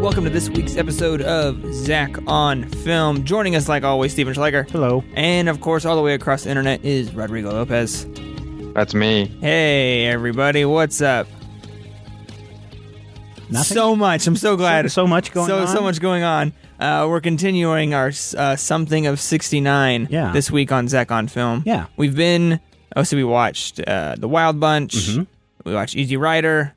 Welcome to this week's episode of Zach on Film. Joining us, like always, Steven Schleicher. Hello. And of course, all the way across the internet is Rodrigo Lopez. That's me. Hey, everybody, what's up? Nothing? So much. I'm so glad. So- so much going so, on? So much going on. Uh, we're continuing our uh, something of 69 Yeah. this week on Zach on Film. Yeah. We've been, oh, so we watched uh, The Wild Bunch, Mhm. we watched Easy Rider,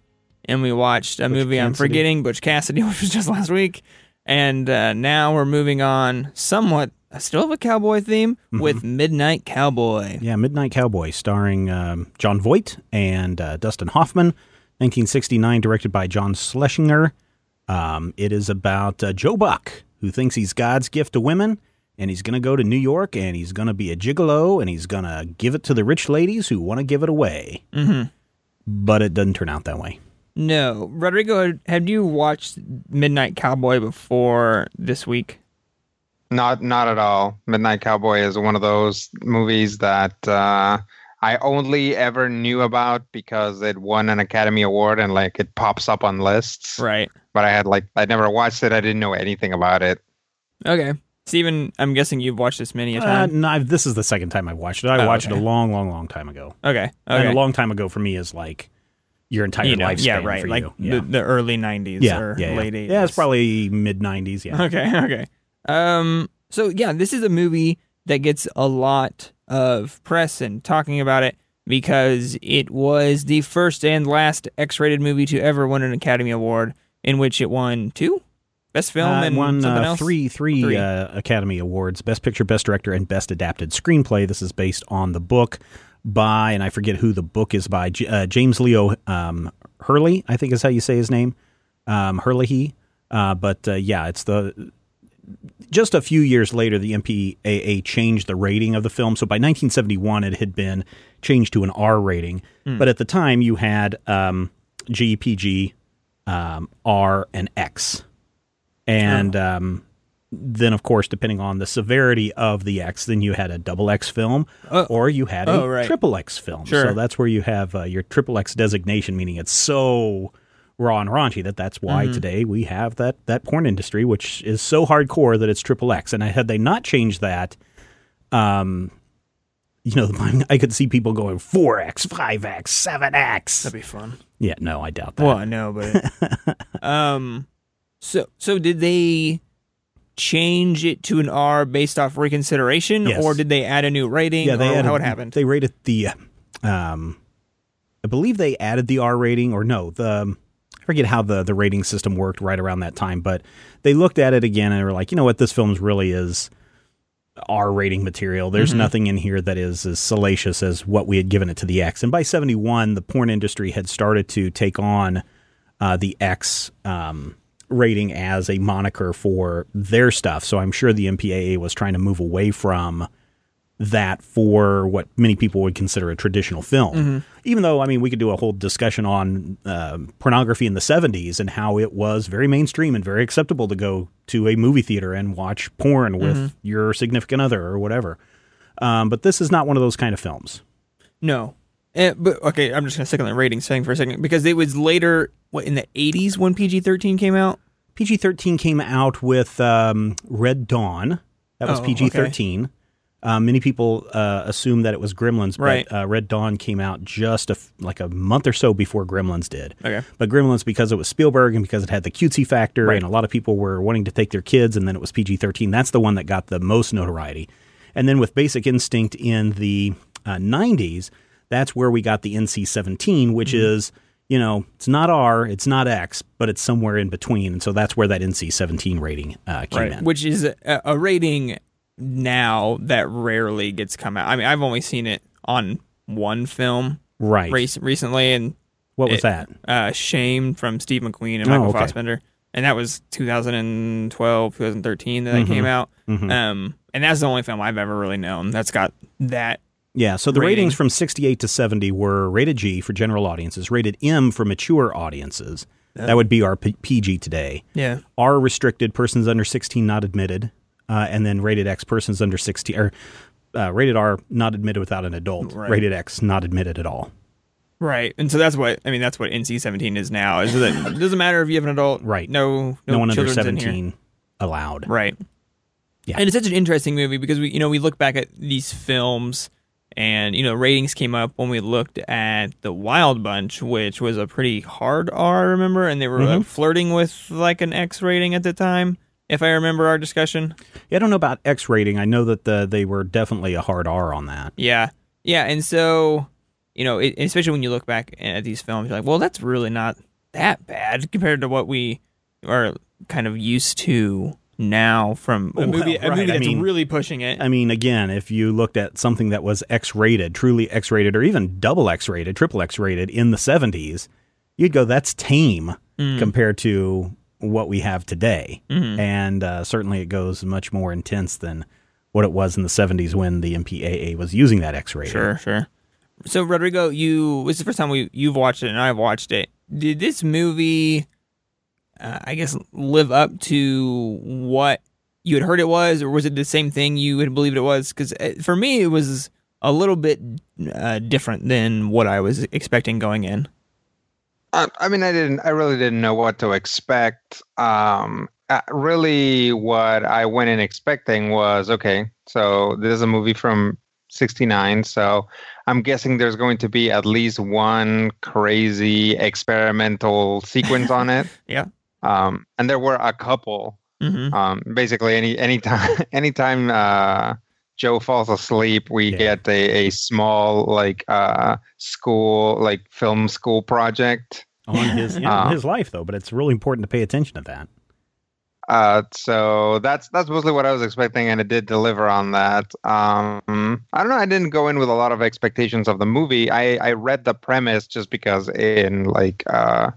and we watched a movie I'm forgetting, Butch Cassidy, which was just last week. And uh, now we're moving on somewhat, still have a cowboy theme Mm-hmm. with Midnight Cowboy. Yeah, Midnight Cowboy, starring um, Jon Voight and uh, Dustin Hoffman, 1969, directed by John Schlesinger. Um, it is about uh, Joe Buck, who thinks he's God's gift to women, and he's going to go to New York, and he's going to be a gigolo, and he's going to give it to the rich ladies who want to give it away. Mm-hmm. But it doesn't turn out that way. No. Rodrigo, had you watched Midnight Cowboy before this week? Not not at all. Midnight Cowboy is one of those movies that uh, I only ever knew about because it won an Academy Award and like it pops up on lists. Right. But I had like I never watched it. I didn't know anything about it. Okay. Steven, I'm guessing you've watched this many a Uh, no, I've- this is the second time I've watched it. I Oh, watched okay. it a long, long, long time ago. okay. And Okay. a long time ago for me is like your entire You know, lifespan. yeah, right. Like. Yeah. The, the early 90s yeah, or yeah, late 80s. Yeah, it's probably mid '90s. Yeah. Okay, okay. Um so yeah, this is a movie that gets a lot of press and talking about it because it was the first and last X-rated movie to ever win an Academy Award in which it won two best film Uh, and won something uh, else. three, three, Three. Uh, Academy Awards: Best Picture, Best Director, and Best Adapted Screenplay. This is based on the book by, and I forget who the book is by, J- uh, James Leo um, Hurley. I think is how you say his name, um, Hurley. Uh, but uh, yeah, it's the just a few years later, the MPAA changed the rating of the film. So by 1971, it had been changed to an R rating. But at the time, you had um, GPG, um, R, and X. And um, then, of course, depending on the severity of the X, then you had a double X film Oh. or you had a Oh, right. triple X film. Sure. So that's where you have uh, your triple X designation, meaning it's so raw and raunchy that that's why Mm-hmm. today we have that that porn industry, which is so hardcore that it's triple X. And had they not changed that, um, you know, I could see people going four X, five X, seven X. That'd be fun. Yeah, no, I doubt that. Well, I know, but um, so so did they change it to an R based off reconsideration, Yes. or did they add a new rating? yeah, they added, how it happened? They rated the, um, I believe they added the R rating, or no, the I forget how the the rating system worked right around that time, but they looked at it again and were like, you know what, this film really is R rating material. There's nothing in here that is as salacious as what we had given it to the X. And by seventy one, the porn industry had started to take on uh, the X. Um, rating as a moniker for their stuff so i'm sure the mpaa was trying to move away from that for what many people would consider a traditional film. Even though, I mean, we could do a whole discussion on uh, pornography in the 70s and how it was very mainstream and very acceptable to go to a movie theater and watch porn with your significant other or whatever. Um, but this is not one of those kind of films. No. Eh, but okay, I'm just gonna stick on the ratings thing for a second because it was later, what in the 80s when PG-13 came out. PG 13 came out with um, Red Dawn. That was Oh, PG 13. Uh, many people uh, assume that it was Gremlins, but Right. uh, Red Dawn came out just a f- like a month or so before Gremlins did. Okay. But Gremlins, because it was Spielberg and because it had the cutesy factor, Right. and a lot of people were wanting to take their kids, and then it was PG 13, that's the one that got the most notoriety. And then with Basic Instinct in the uh, 90s, that's where we got the NC 17, which Mm-hmm. is, you know, it's not R, it's not X, but it's somewhere in between. And so that's where that NC 17 rating uh, came Right. in. Which is a, a rating now that rarely gets come out. I mean, I've only seen it on one film right. race recently, and What was It- that? uh, Shame from Steve McQueen and Oh, Michael okay. Fassbender, and that was 2012, 2013 that that came out. Mhm. Um, and that's the only film I've ever really known that's got that. Yeah, so the Rating. ratings from 68 to 70 were rated G for general audiences, rated M for mature audiences. That would be our P- PG today. Yeah, R restricted, persons under 16 not admitted, uh, and then rated X, persons under 16, or uh, rated R not admitted without an adult, Right. rated X not admitted at all. right. And so that's what I mean. That's what NC-17 is now. Is that it doesn't matter if you have an adult, Right. No, no, No, one under children's in here. 17 allowed. Right. Yeah. And it's such an interesting movie because we, you know, we look back at these films and, you know, ratings came up when we looked at The Wild Bunch, which was a pretty hard R, I remember, and they were Mm-hmm. uh, flirting with like an X rating at the time, if I remember our discussion. Yeah, I don't know about X rating. I know that the, they were definitely a hard R on that. Yeah. Yeah. And so, you know, it, especially when you look back at these films, you're like, well, that's really not that bad compared to what we are kind of used to now from a Well, movie, a right, movie I that's mean- really pushing it. I mean, again, if you looked at something that was X rated, truly X rated, or even double X rated, triple X rated in the 70s, you'd go, that's tame compared to what we have today. And uh, certainly it goes much more intense than what it was in the 70s when the MPAA was using that X rating. Sure, sure. So Rodrigo, you this is the first time we you've watched it and I've watched it. Did this movie, uh, I guess, live up to what you had heard it was, or was it the same thing you had believed it was? Because for me, it was a little bit uh, different than what I was expecting going in. Uh, I mean, I didn't. I really didn't know what to expect. Um, uh, really, what I went in expecting was okay. So this is a movie from '69. So I'm guessing there's going to be at least one crazy experimental sequence on it. Yeah. Um, and there were a couple. Mm-hmm. Um, basically, any anytime anytime uh, Joe falls asleep, we Yeah. get a, a small like uh, school like film school project. On his, yeah, Uh, his life, though, but it's really important to pay attention to that. Uh, so that's that's mostly what I was expecting, and it did deliver on that. Um, I don't know. I didn't go in with a lot of expectations of the movie. I, I read the premise just because in like uh,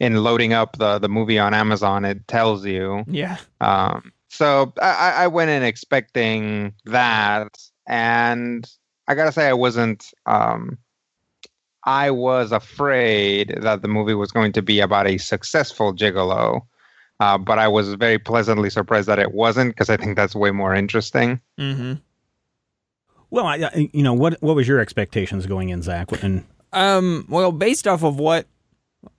in loading up the the movie on Amazon, it tells you. Yeah. Um, so I, I I went in expecting that, and I gotta say I wasn't. Um, I was afraid that the movie was going to be about a successful gigolo, uh, but I was very pleasantly surprised that it wasn't because I think that's way more interesting. Mm-hmm. Well, I, I, you know, what what was your expectations going in, Zach? And Um, well, based off of what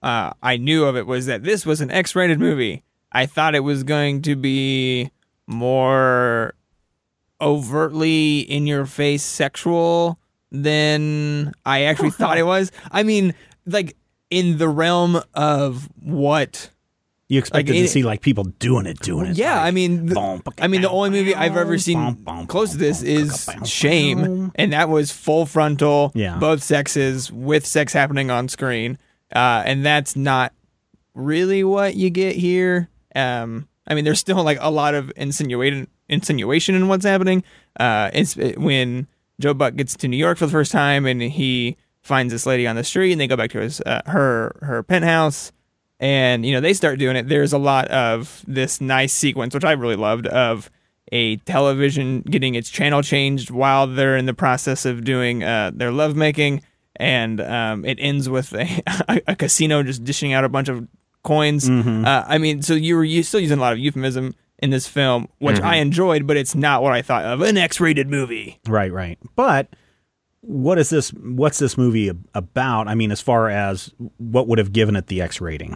uh, I knew of it was that this was an X-rated movie. I thought it was going to be more overtly in your face sexual than I actually thought it was. I mean, like in the realm of what you expected Like, to it- see like people doing it, doing it. yeah, like, I mean, the, boom, I mean, the only movie I've ever seen boom, boom, close to this is. Shame, and that was full frontal, Yeah. both sexes with sex happening on screen, uh, and that's not really what you get here. Um, I mean, there's still like a lot of insinuation, insinuation in what's happening. Uh, it's when Joe Buck gets to New York for the first time, and he finds this lady on the street, and they go back to his uh, her her penthouse and you know they start doing it there's a lot of this nice sequence which i really loved of a television getting its channel changed while they're in the process of doing uh, their lovemaking and um, it ends with a, a casino just dishing out a bunch of coins uh, i mean so you were you still using a lot of euphemism in this film which i enjoyed but it's not what i thought of an x-rated movie Right, right. But what is this? What's this movie about? I mean, as far as what would have given it the X rating?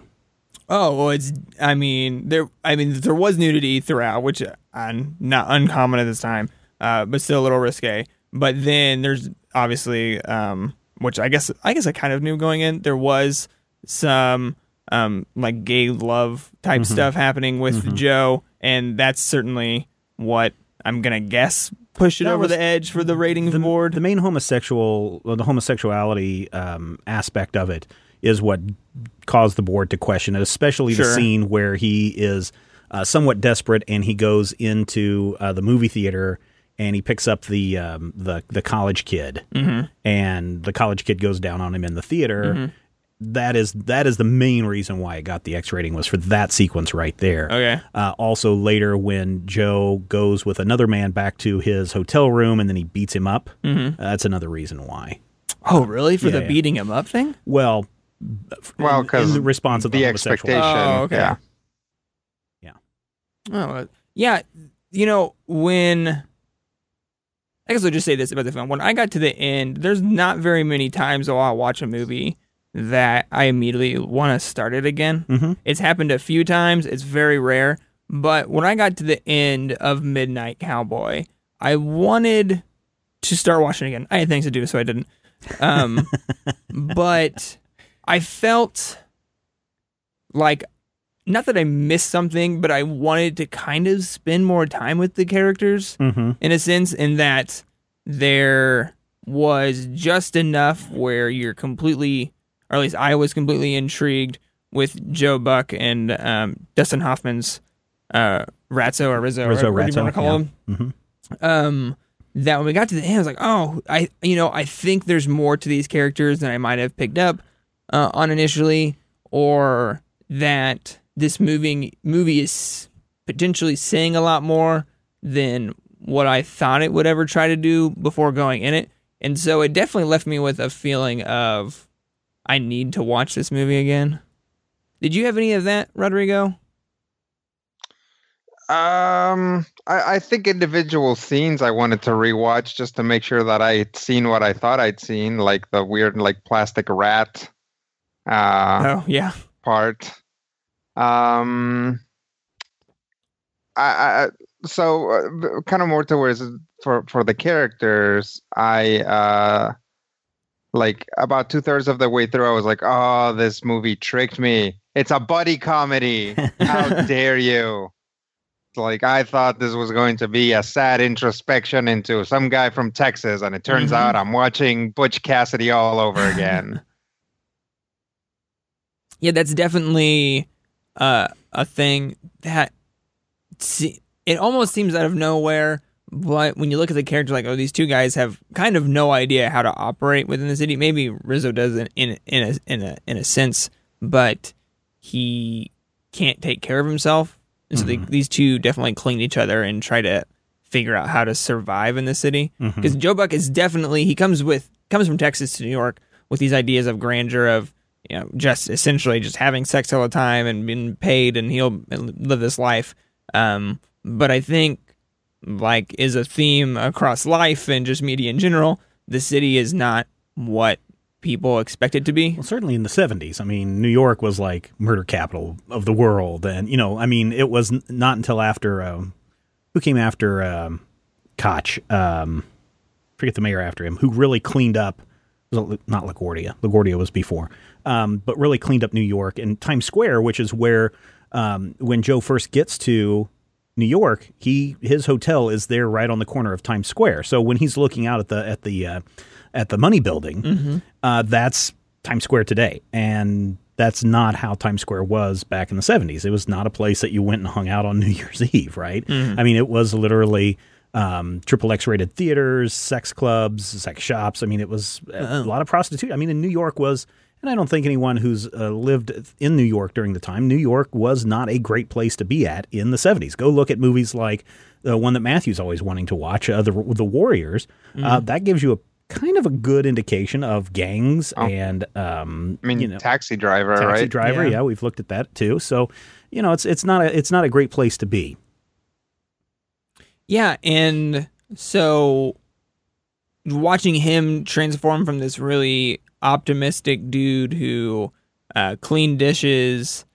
Oh well, it's. I mean, there. I mean, there was nudity throughout, which uh, not uncommon at this time, uh, but still a little risque. But then there's obviously, um, which I guess I guess I kind of knew going in. There was some um, like gay love type stuff happening with Joe, and that's certainly what I'm gonna guess pushed it That over was- the edge for the ratings board. The main homosexual, the homosexuality um, aspect of it is what caused the board to question it, especially the scene where he is uh, somewhat desperate and he goes into uh, the movie theater and he picks up the um, the the college kid, Mm-hmm. and the college kid goes down on him in the theater. that is that is the main reason why it got the X rating was for that sequence right there. Okay. Uh, also later when Joe goes with another man back to his hotel room and then he beats him up, Mhm. that's another reason why. Oh, really? For Yeah, the yeah. beating him up thing? Well, Well, in- 'cause in response of the, the expectation. Oh, okay. Yeah. Oh, uh, yeah. You know, when I guess I'll just say this about the film. When I got to the end, there's not very many times while I watch a movie that I immediately want to start it again. Mhm. It's happened a few times. It's very rare. But when I got to the end of Midnight Cowboy, I wanted to start watching again. I had things to do, so I didn't. Um, but I felt like not that I missed something, but I wanted to kind of spend more time with the characters Mhm. in a sense, in that there was just enough where you're completely, or at least I was completely intrigued with Joe Buck and um, Dustin Hoffman's uh, Ratso or Rizzo, Rizzo or whatever you want to call yeah. him Mhm. um that when we got to the end, I was like, oh, I you know, I think there's more to these characters than I might have picked up uh, on initially, or that this moving movie is potentially saying a lot more than what I thought it would ever try to do before going in it. And so it definitely left me with a feeling of I need to watch this movie again. Did you have any of that, Rodrigo? Um, I, I think individual scenes I wanted to rewatch just to make sure that I had seen what I thought I'd seen, like the weird, like plastic rat uh, oh, yeah. part. Um, I, I so uh, kind of more towards for for the characters. I uh, like about two thirds of the way through, I was like, "Oh, this movie tricked me. It's a buddy comedy. How dare you!" Like I thought this was going to be a sad introspection into some guy from Texas, and it turns Mhm. out I'm watching Butch Cassidy all over again. Yeah, that's definitely uh, a thing that it almost seems out of nowhere. But when you look at the character, like, oh, these two guys have kind of no idea how to operate within the city. Maybe Rizzo does in in, in a in a in a sense, but he can't take care of himself. And so they, these two definitely cling to each other and try to figure out how to survive in the city. Because Joe Buck is definitely he comes with comes from Texas to New York with these ideas of grandeur of you know just essentially just having sex all the time and being paid and he'll live this life. Um, but I think like is a theme across life and just media in general. The city is not what people expect it to be. Well, certainly in the 70s. I mean, New York was like murder capital of the world. And, you know, I mean, it was not until after, um, who came after um, Koch? Um, forget the mayor after him, who really cleaned up, not LaGuardia. LaGuardia was before, um, but really cleaned up New York and Times Square, which is where, um, when Joe first gets to New York, he his hotel is there right on the corner of Times Square. So when he's looking out at the at the uh, at the Money Building, uh, that's Times Square today, and that's not how Times Square was back in the seventies. It was not a place that you went and hung out on New Year's Eve, right? I mean, it was literally um, triple X rated theaters, sex clubs, sex shops. I mean, it was a lot of prostitution. I mean, in New York was. And I don't think anyone who's uh, lived in New York during the time, New York was not a great place to be at in the 70s. Go look at movies like the one that Matthew's always wanting to watch, uh, the, the Warriors. Uh, that gives you a kind of a good indication of gangs Oh. and, um, I mean, you know, Taxi Driver, taxi right? driver. Yeah. Yeah. we've looked at that too. So, you know, it's it's not a it's not a great place to be. Yeah, and so watching him transform from this really optimistic dude who uh, cleaned dishes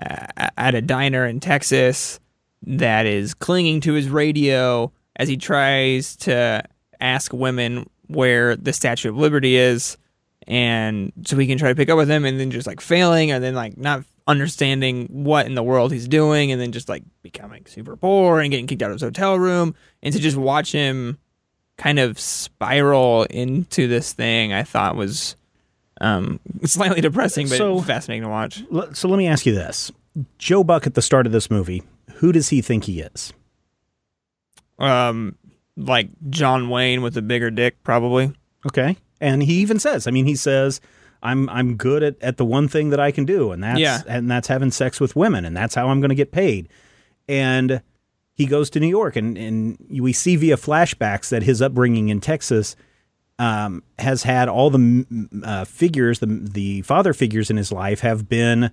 uh, at a diner in Texas that is clinging to his radio as he tries to ask women where the Statue of Liberty is and so he can try to pick up with him and then just like failing and then like not understanding what in the world he's doing and then just like becoming super poor and getting kicked out of his hotel room and to just watch him kind of spiral into this thing I thought was um slightly depressing but So- fascinating to watch. So let me ask you this: Joe Buck at the start of this movie, who does he think he is? Um like John Wayne with a bigger dick probably. Okay, and he even says, I mean, he says, I'm I'm good at, at the one thing that I can do, and that's Yeah. and that's having sex with women, and that's how I'm going to get paid. And he goes to New York, and and we see via flashbacks that his upbringing in Texas um, has had all the mm, uh, figures, the the father figures in his life have been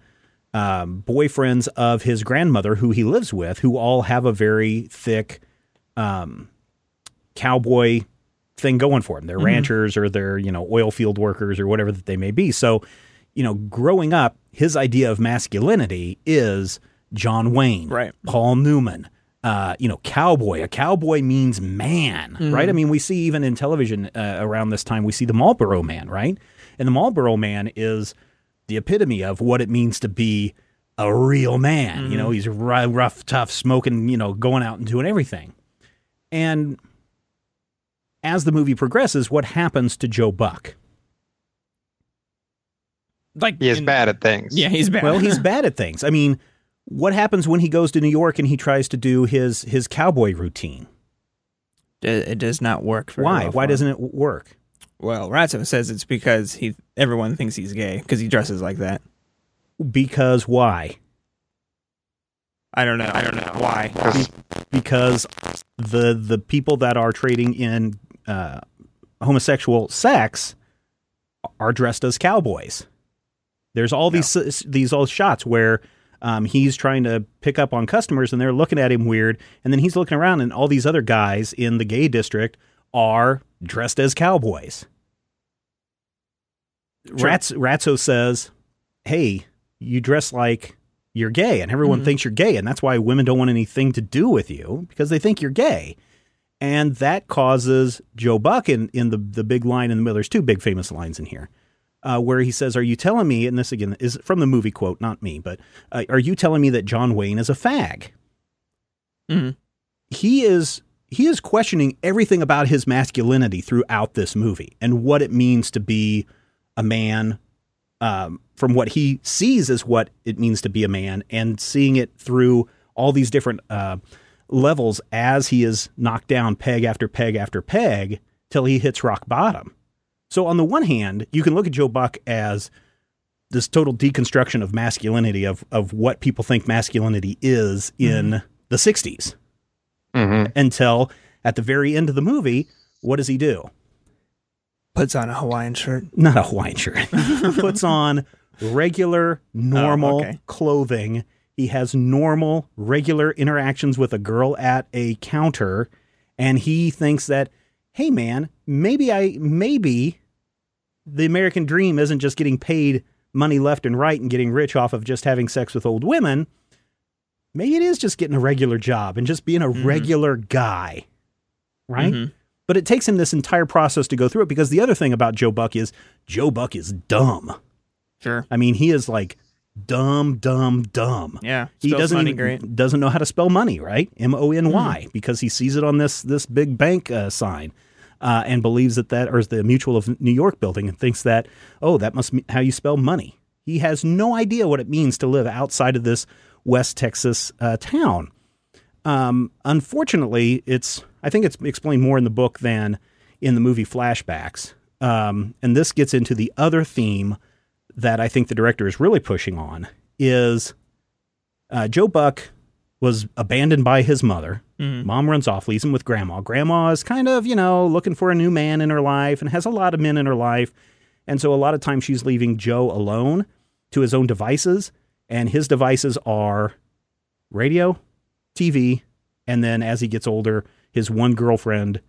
um, boyfriends of his grandmother, who he lives with, who all have a very thick um, cowboy thing going for them. They're ranchers or they're you know oil field workers or whatever that they may be. So, you know, growing up, his idea of masculinity is John Wayne, Right. Paul Newman. Uh, you know, cowboy. A cowboy means man, right? I mean, we see even in television uh, around this time, we see the Marlboro Man, right? And the Marlboro Man is the epitome of what it means to be a real man. You know, he's rough, tough, smoking, you know, going out and doing everything. And as the movie progresses, what happens to Joe Buck? Like He is bad at things. Yeah, he's bad. Well, he's bad at things. I mean, what happens when he goes to New York and he tries to do his his cowboy routine? it it does not work. Very Why? well Why doesn't it work? Well, Ratso says it's because he everyone thinks he's gay because he dresses like that. Because why? I don't know. I don't know why. Because Because the the people that are trading in uh, homosexual sex are dressed as cowboys. There's all these these all shots where um, he's trying to pick up on customers and they're looking at him weird, and then he's looking around and all these other guys in the gay district are dressed as cowboys. Rats, Ratso says, "Hey, you dress like you're gay, and everyone thinks you're gay, and that's why women don't want anything to do with you because they think you're gay." And that causes Joe Buck in, in the, the big line in the middle. There's two big famous lines in here uh, where he says, Are you telling me, and this again is from the movie quote, not me, but uh, are you telling me that John Wayne is a fag? Mhm. He is. He is questioning everything about his masculinity throughout this movie and what it means to be a man um, from what he sees as what it means to be a man and seeing it through all these different uh, levels as he is knocked down peg after peg after peg till he hits rock bottom. So on the one hand, you can look at Joe Buck as this total deconstruction of masculinity of of what people think masculinity is in the 60s Mhm. until at the very end of the movie, what does he do? Puts on a Hawaiian shirt. not a Hawaiian shirt. puts on regular, normal okay. clothing. He has normal, regular interactions with a girl at a counter, and he thinks that, hey man, maybe I maybe the American dream isn't just getting paid money left and right and getting rich off of just having sex with old women. Maybe it is just getting a regular job and just being a regular guy. Right? Mhm. But it takes him this entire process to go through it because the other thing about Joe Buck is Joe Buck is dumb. Sure. I mean, he is like dumb, dumb, dumb. Yeah. He doesn't money even, great. doesn't know how to spell money, right? M O N Y, because he sees it on this this big bank uh, sign, uh, and believes that that or is the Mutual of New York building and thinks that oh that must be how you spell money. He has no idea what it means to live outside of this West Texas uh, town. Um, unfortunately, it's I think it's explained more in the book than in the movie flashbacks. Um, and this gets into the other theme that I think the director is really pushing on is uh, Joe Buck was abandoned by his mother. Mom runs off, leaves him with grandma. Grandma is kind of, you know, looking for a new man in her life and has a lot of men in her life. And so a lot of times she's leaving Joe alone to his own devices. And his devices are radio, TV, and then as he gets older, his one girlfriend,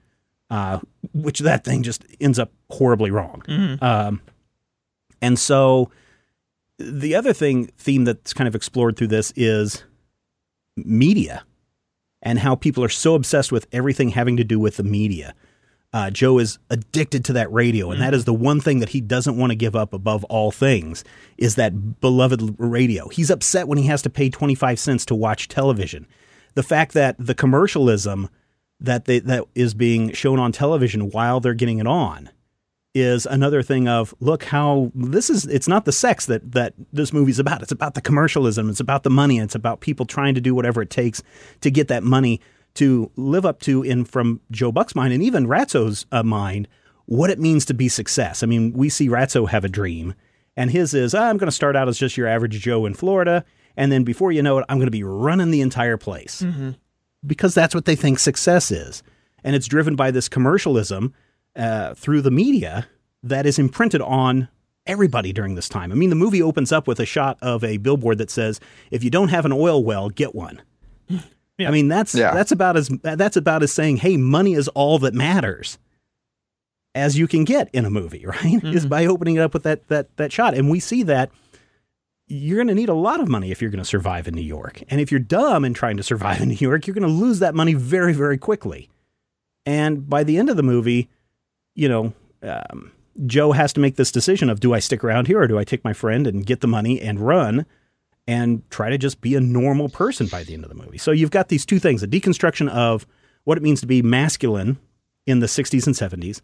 uh, which that thing just ends up horribly wrong. Um, and so the other thing theme that's kind of explored through this is media and how people are so obsessed with everything having to do with the media. Uh, Joe is addicted to that radio, and that is the one thing that he doesn't want to give up above all things is that beloved radio. He's upset when he has to pay 25 cents to watch television. The fact that the commercialism that they, that is being shown on television while they're getting it on is another thing of look how this is it's not the sex that that this movie's about it's about the commercialism it's about the money it's about people trying to do whatever it takes to get that money to live up to in from Joe Buck's mind and even Ratso's uh, mind what it means to be success I mean we see Ratso have a dream And his is, "Ah, I'm going to start out as just your average Joe in Florida. And then before you know it, I'm going to be running the entire place. Because that's what they think success is. And it's driven by this commercialism uh, through the media that is imprinted on everybody during this time. I mean, the movie opens up with a shot of a billboard that says, "If you don't have an oil well, get one." I mean, that's Yeah. that's about as that's about as saying, "Hey, money is all that matters." As you can get in a movie, right? Is by opening it up with that that that shot. And we see that you're going to need a lot of money if you're going to survive in New York. And if you're dumb and trying to survive in New York, you're going to lose that money very, very quickly. And by the end of the movie, you know, um, Joe has to make this decision of do I stick around here or do I take my friend and get the money and run and try to just be a normal person by the end of the movie. So you've got these two things a deconstruction of what it means to be masculine in the 60s and 70s.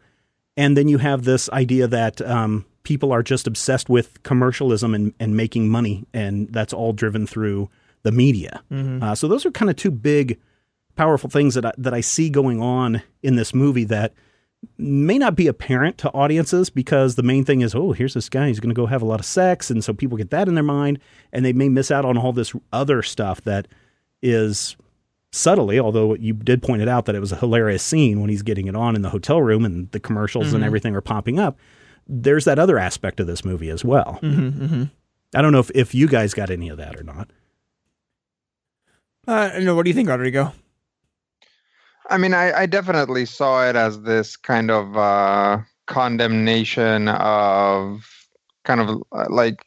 And then you have this idea that um, people are just obsessed with commercialism and, and making money, and that's all driven through the media. Uh, so those are kind of two big, powerful things that I, that I see going on in this movie that may not be apparent to audiences because the main thing is, oh, here's this guy, he's going to go have a lot of sex. And so people get that in their mind, and they may miss out on all this other stuff that is subtly, although you did point it out that it was a hilarious scene when he's getting it on in the hotel room and the commercials and everything are popping up. There's that other aspect of this movie as well. Mm-hmm, I don't know if, if you guys got any of that or not. Uh, no, what do you think, Rodrigo? I mean, I, I definitely saw it as this kind of uh, condemnation of kind of uh, like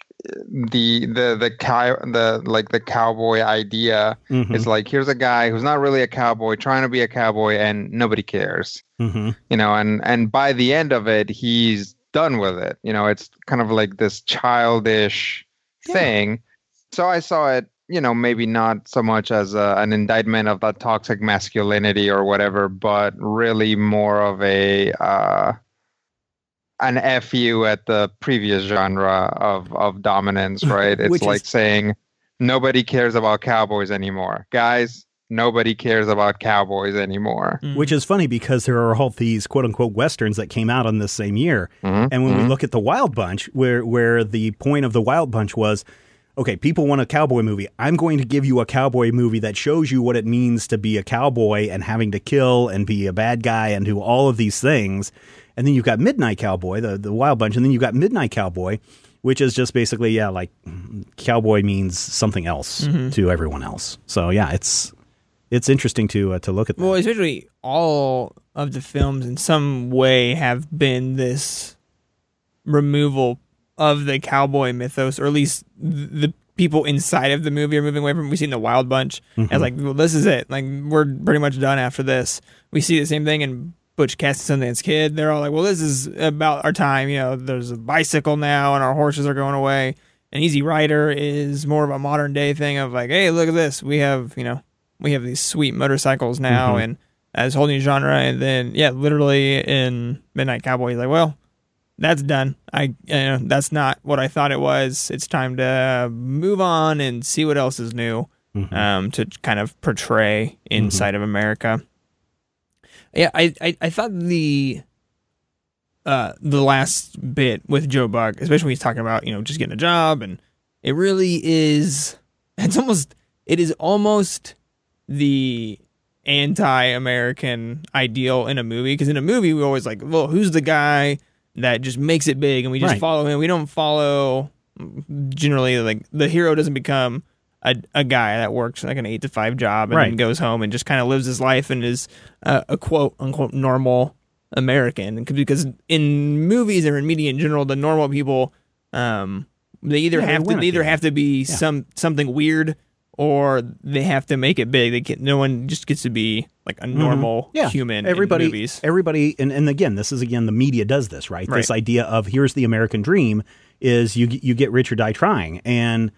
the the the cow the like the cowboy idea Mhm. is like here's a guy who's not really a cowboy trying to be a cowboy and nobody cares Mhm. you know and and by the end of it he's done with it you know it's kind of like this childish Yeah. thing so i saw it you know maybe not so much as a, an indictment of that toxic masculinity or whatever but really more of a uh an fu at the previous genre of of dominance right? It's Which is- like saying nobody cares about cowboys anymore. Guys nobody cares about cowboys anymore. Which is funny because there are all these quote unquote westerns that came out on this same year. Mhm, And when we mhm. look at the Wild Bunch, where where the point of the Wild Bunch was, okay, people want a cowboy movie. I'm going to give you a cowboy movie that shows you what it means to be a cowboy and having to kill and be a bad guy and do all of these things. And then you've got Midnight Cowboy, the the Wild Bunch, and then you've got Midnight Cowboy, which is just basically yeah, like cowboy means something else to everyone else. So yeah, it's it's interesting to uh, to look at that. Well, especially all of the films in some way have been this removal of the cowboy mythos, or at least the people inside of the movie are moving away from. We've seen the Wild Bunch as mm-hmm. like, well, this is it. Like we're pretty much done after this. We see the same thing in Butch Cassidy Sundance Kid. They're all like, well, this is about our time. You know, there's a bicycle now, and our horses are going away. And Easy Rider is more of a modern day thing of like, hey, look at this. We have, you know, we have these sweet motorcycles now, mm-hmm. and as a whole new genre. And then, yeah, literally in Midnight Cowboy, he's like, well, that's done. I, you know, that's not what I thought it was. It's time to move on and see what else is new, um, to kind of portray inside of America. Yeah, I, I, I thought the, uh, the last bit with Joe Buck, especially when he's talking about you know just getting a job, and it really is. It's almost. It is almost the anti-American ideal in a movie because in a movie we always like, well, who's the guy that just makes it big and we just Right. follow him. We don't follow generally like the hero doesn't become a, a guy that works like an eight to five job and then Right. goes home and just kind of lives his life and is uh, a quote unquote normal American because in movies or in media in general, the normal people, um, they either Yeah, have to they either have to be some something weird or they have to make it big. They can, no one just gets to be like a normal Mm-hmm. yeah, human. Everybody, in movies. everybody, and, and again, this is again the media does this, right? This idea of here's the American dream is you you get rich or die trying, and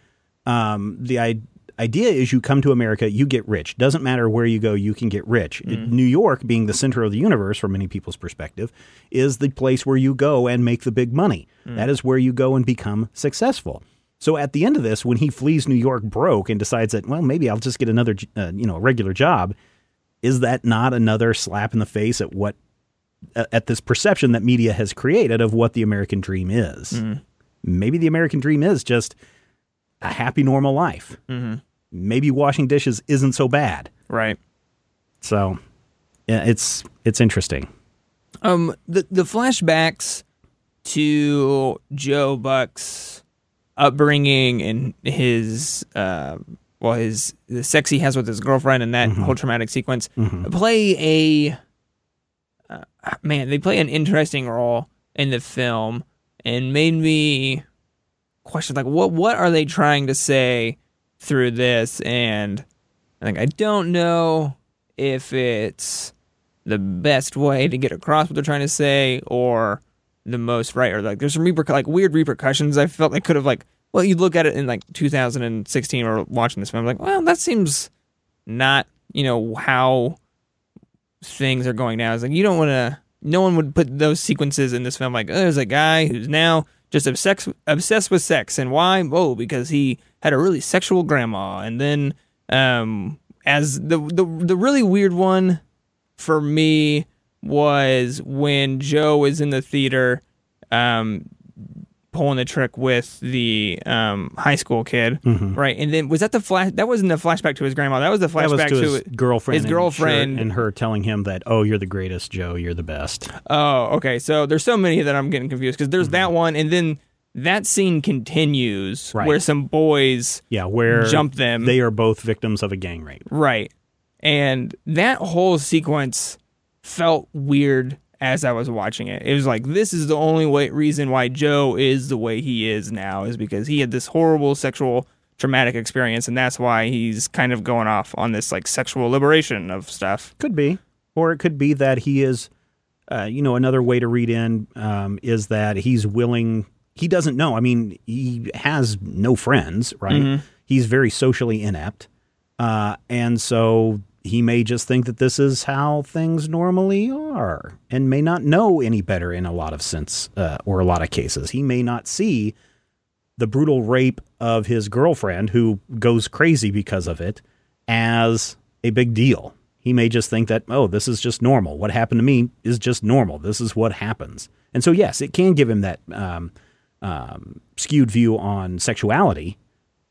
um, the I, idea is you come to America, you get rich. Doesn't matter where you go, you can get rich. Mm. New York, being the center of the universe from many people's perspective, is the place where you go and make the big money. Mm. That is where you go and become successful. So at the end of this, when he flees New York broke and decides that, well, maybe I'll just get another, uh, you know, a regular job, is that not another slap in the face at what at this perception that media has created of what the American dream is? maybe the American dream is just a happy, normal life. Mm-hmm. Maybe washing dishes isn't so bad. Right. So, yeah, it's it's interesting. Um, the the flashbacks to Joe Buck's upbringing and his uh, well, his the sex he has with his girlfriend and that whole traumatic sequence play a uh, man. They play an interesting role in the film and made me question like what what are they trying to say through this and I think I don't know if it's the best way to get across what they're trying to say or the most right? Or like there's some repercu- like weird repercussions I felt they could have like well you look at it in like 2016 or watching this film like well that seems not you know how things are going now. It's like you don't want to no one would put those sequences in this film like oh, there's a guy who's now just obsessed obsessed with sex and why? Oh because he had a really sexual grandma. And then um as the the the really weird one for me was when Joe was in the theater um pulling the trick with the um high school kid right and then was that the flash that wasn't the flashback to his grandma that was the That was flashback to his to girlfriend. his girlfriend and her telling him that, "Oh, you're the greatest, Joe. You're the best." Oh, okay. So there's so many that I'm getting confused because there's that one, and then that scene continues Right. where some boys, Yeah, where Jump them. They are both victims of a gang rape. right, and that whole sequence felt weird as I was watching it. It was like this is the only way reason why Joe is the way he is now is because he had this horrible sexual traumatic experience, and that's why he's kind of going off on this like sexual liberation of stuff. Could be, or it could be that he is. Uh, you know, another way to read in um, is that he's willing. He doesn't know. I mean, he has no friends, right? He's very socially inept, uh, and so he may just think that this is how things normally are, and may not know any better in a lot of sense uh, or a lot of cases. He may not see the brutal rape of his girlfriend, who goes crazy because of it, as a big deal. He may just think that, oh, this is just normal. What happened to me is just normal. This is what happens. And so, yes, it can give him that um, um, skewed view on sexuality,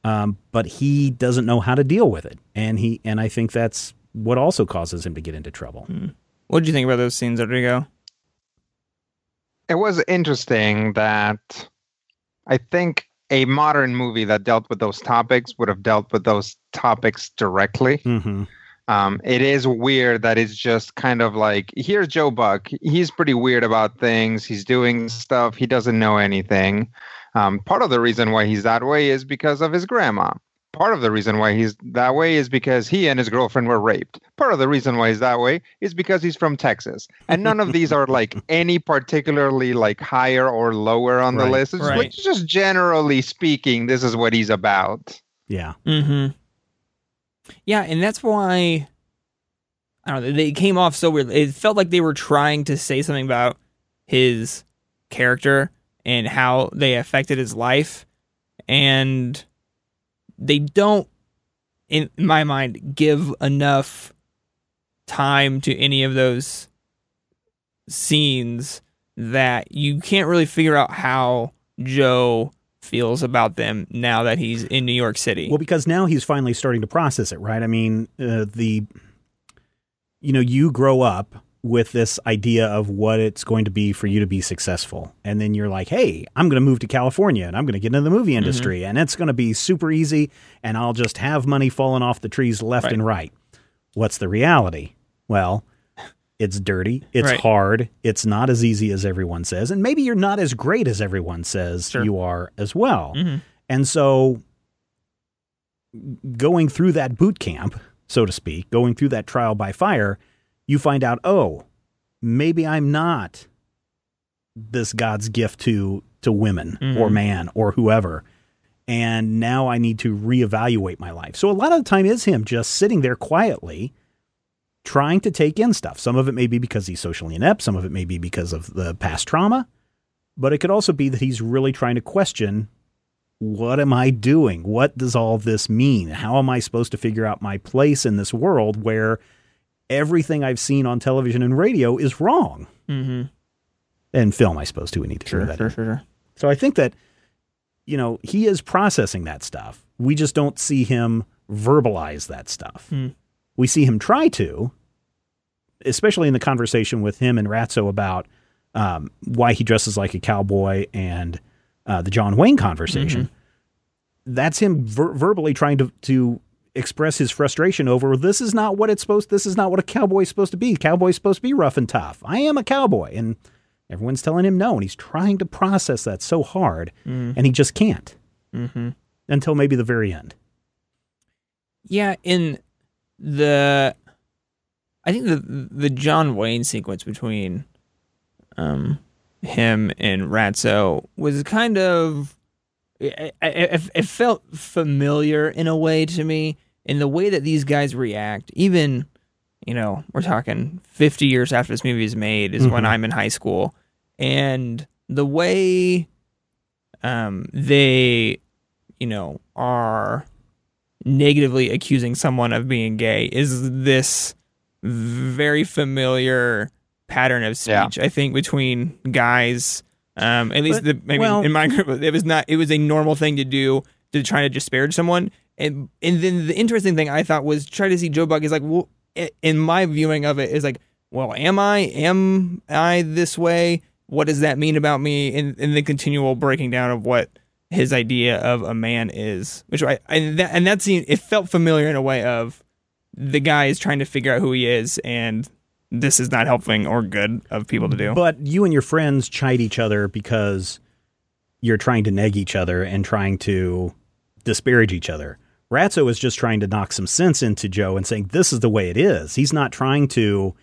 um, but he doesn't know how to deal with it. And he, and I think that's what also causes him to get into trouble. What did you think about those scenes, Rodrigo? It was interesting that I think a modern movie that dealt with those topics would have dealt with those topics directly. Mm-hmm. Um, it is weird that it's just kind of like here's Joe Buck. He's pretty weird about things. He's doing stuff. He doesn't know anything. Um, part of the reason why he's that way is because of his grandma. Part of the reason why he's that way is because he and his girlfriend were raped. Part of the reason why he's that way is because he's from Texas. And none of these are like any particularly like higher or lower on the Right, list. It's right. like just generally speaking, this is what he's about. Yeah. Mm-hmm. Yeah, and that's why I don't know. They came off so weird. It felt like they were trying to say something about his character and how they affected his life, and they don't, in my mind, give enough time to any of those scenes that you can't really figure out how Joe feels about them now that he's in New York City. Well, because now he's finally starting to process it, right? I mean, uh, the you know, you grow up with this idea of what it's going to be for you to be successful, and then you're like, "Hey, I'm going to move to California and I'm going to get into the movie industry, and it's going to be super easy, and I'll just have money falling off the trees left Right. and right." What's the reality? Well, it's dirty, it's Right. hard, it's not as easy as everyone says, and maybe you're not as great as everyone says Sure. you are as well. Mhm. And so going through that boot camp, so to speak, going through that trial by fire, you find out, oh, maybe I'm not this God's gift to to women or Mhm. man or whoever. And now I need to reevaluate my life. So a lot of the time is him just sitting there quietly trying to take in stuff. Some of it may be because he's socially inept, some of it may be because of the past trauma, but it could also be that he's really trying to question what am I doing? What does all this mean? How am I supposed to figure out my place in this world where everything I've seen on television and radio is wrong? Mm-hmm. And film, I suppose, too. We need to Sure, that sure, in. sure, sure. So I think that you know, he is processing that stuff. We just don't see him verbalize that stuff. Hmm. We see him try to, especially in the conversation with him and Ratso about um, why he dresses like a cowboy and uh, the John Wayne conversation. That's him ver- verbally trying to to express his frustration over this is not what it's supposed. This is not what a cowboy's supposed to be. Cowboy's supposed to be rough and tough. I am a cowboy, and everyone's telling him no, and he's trying to process that so hard, and he just can't Mm-hmm. until maybe the very end. Yeah, in the I think the the John Wayne sequence between um him and Ratso was kind of it, it, it felt familiar in a way to me in the way that these guys react even you know we're talking 50 years after this movie is made is when Mhm. i'm in high school and the way um they you know are negatively accusing someone of being gay is this very familiar pattern of Yeah. speech i think between guys um at least But- the maybe well- in my group it was not it was a normal thing to do to try to disparage someone and and then the interesting thing i thought was try to see joe buck is like well in my viewing of it is like well am i am i this way? What does that mean about me? And, and the continual breaking down of what his idea of a man is which i and that and that scene it felt familiar in a way of the guy is trying to figure out who he is and this is not helping or good of people to do. But you and your friends chide each other because you're trying to neg each other and trying to disparage each other. Ratso is just trying to knock some sense into Joe and saying this is the way it is. He's not trying to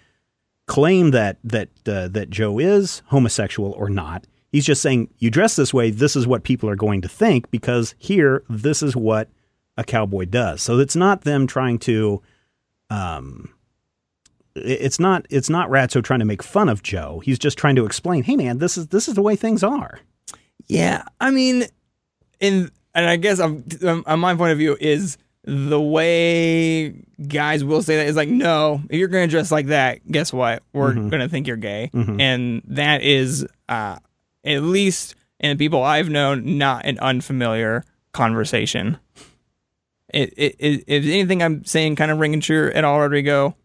claim that that uh, that Joe is homosexual or not. He's just saying you dress this way, this is what people are going to think because here this is what a cowboy does. So it's not them trying to um it's not it's not Ratso trying to make fun of Joe. He's just trying to explain, "Hey man, this is this is the way things are." Yeah, I mean, in and I guess I'm, um, on my point of view is the way guys will say that is like, no, if you're gonna dress like that, guess what? We're Mhm. gonna think you're gay, Mhm. and that is, uh, at least in the people I've known, not an unfamiliar conversation. It, it, it, is anything I'm saying kind of ringing true at all, Rodrigo?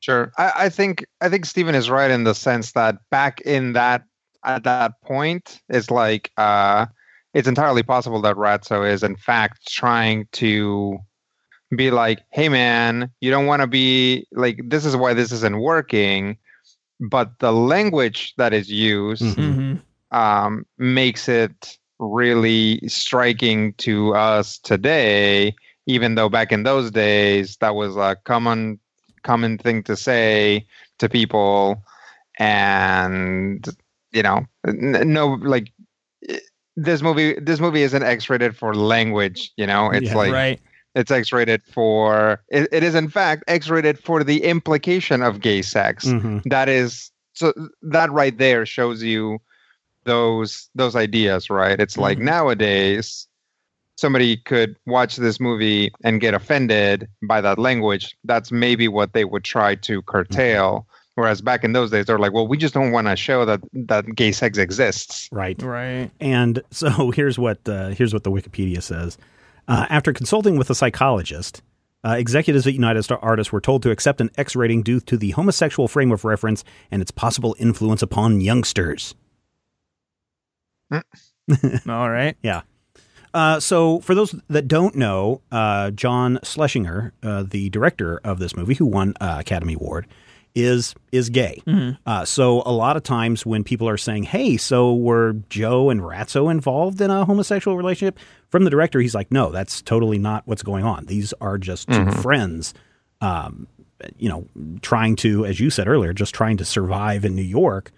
Sure. I, I think I think Stephen is right in the sense that back in that at that point, it's like uh it's entirely possible that Ratso is in fact trying to be like, hey man, you don't want to be like this is why this isn't working. But the language that is used Mhm. Mm-hmm. um, makes it really striking to us today, even though back in those days that was a common common thing to say to people, and you know, no, like i- this movie. This movie isn't X-rated for language. You know, it's Yeah, like right. it's X-rated for. It, it is in fact X-rated for the implication of gay sex Mhm. that is so that right there shows you those those ideas right it's like Mhm. nowadays somebody could watch this movie and get offended by that language that's maybe what they would try to curtail whereas back in those days they're like well we just don't want to show that that gay sex exists Right. Right. And so here's what uh, here's what the Wikipedia says. Uh, after consulting with a psychologist, uh, executives at United Star Artists were told to accept an X rating due to the homosexual frame of reference and its possible influence upon youngsters. All right. Yeah. Uh, so, for those that don't know, uh, John Schlesinger, uh, the director of this movie, who won uh, Academy Award, is is gay. Mhm. Uh, so, a lot of times when people are saying, "Hey, so were Joe and Ratso involved in a homosexual relationship?" from the director, he's like, "No, that's totally not what's going on. These are just 2 Mhm. friends." Um, you know, trying to, as you said earlier, just trying to survive in New York,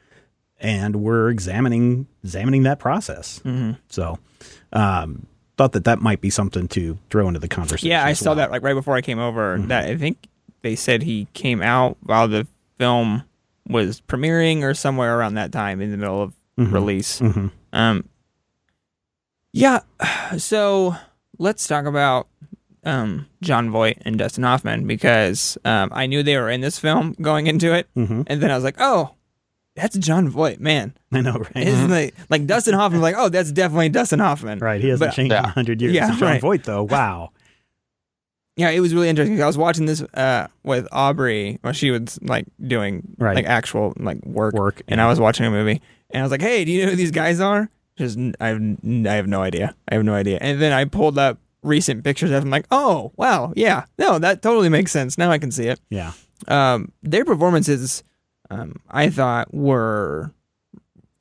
and we're examining examining that process. Mhm. So, um, thought that that might be something to throw into the conversation. Yeah, I saw well. that like right before I came over. Mhm. That I think they said he came out while the film was premiering or somewhere around that time in the middle of Mhm. release. Mhm. Um, yeah. So let's talk about um, Jon Voight and Dustin Hoffman because um, I knew they were in this film going into it, Mhm. and then I was like, oh, that's Jon Voight, man. I know, right? Isn't it? Like Dustin Hoffman, like, oh, that's definitely Dustin Hoffman. Right. He hasn't But- changed in Yeah. a hundred years. Yeah, Jon right. Voight, though, wow. Yeah, it was really interesting. I was watching this uh, with Aubrey while she was like doing Right. like actual like work, Work, and I was watching a movie, and I was like, "Hey, do you know who these guys are?" Just I have I have no idea. I have no idea. And then I pulled up recent pictures of them. Like, oh wow, yeah, no, that totally makes sense. Now I can see it. Yeah. Um, their performances, um, I thought were